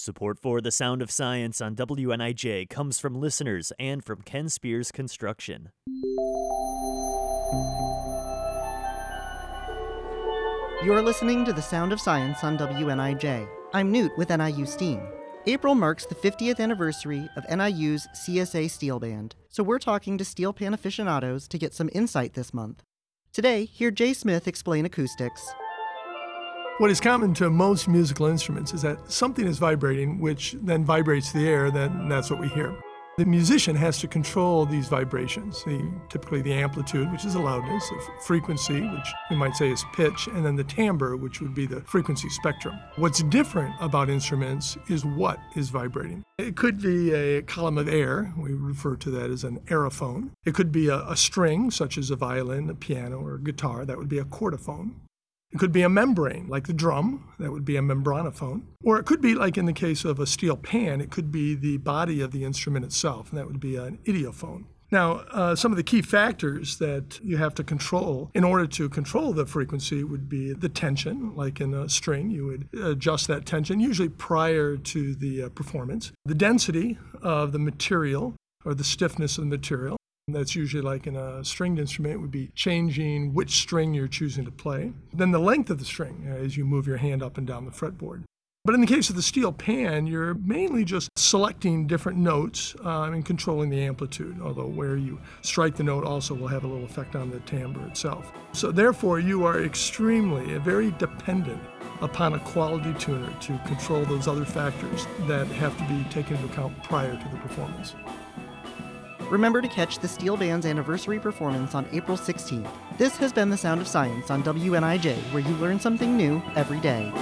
Support for The Sound of Science on WNIJ comes from listeners and from Ken Spears Construction. You're listening to The Sound of Science on WNIJ. I'm Newt with NIU STEAM. April marks the 50th anniversary of NIU's CSA Steel Band, so we're talking to steel pan aficionados to get some insight this month. Today, hear Jay Smith explain acoustics. What is common to most musical instruments is that something is vibrating, which then vibrates the air, then that's what we hear. The musician has to control these vibrations, the, typically the amplitude, which is the loudness, the frequency, which we might say is pitch, and then the timbre, which would be the frequency spectrum. What's different about instruments is what is vibrating. It could be a column of air, we refer to that as an aerophone. It could be a, a string, such as a violin, a piano, or a guitar, that would be a chordophone. It could be a membrane, like the drum, that would be a membranophone. Or it could be, like in the case of a steel pan, it could be the body of the instrument itself, and that would be an idiophone. Now, uh, some of the key factors that you have to control in order to control the frequency would be the tension, like in a string, you would adjust that tension, usually prior to the uh, performance, the density of the material or the stiffness of the material, that's usually like in a stringed instrument, would be changing which string you're choosing to play. Then the length of the string uh, as you move your hand up and down the fretboard. But in the case of the steel pan, you're mainly just selecting different notes um, and controlling the amplitude, although where you strike the note also will have a little effect on the timbre itself. So therefore, you are extremely, uh, very dependent upon a quality tuner to control those other factors that have to be taken into account prior to the performance. Remember to catch the Steel Band's anniversary performance on April 16th. This has been The Sound of Science on WNIJ, where you learn something new every day.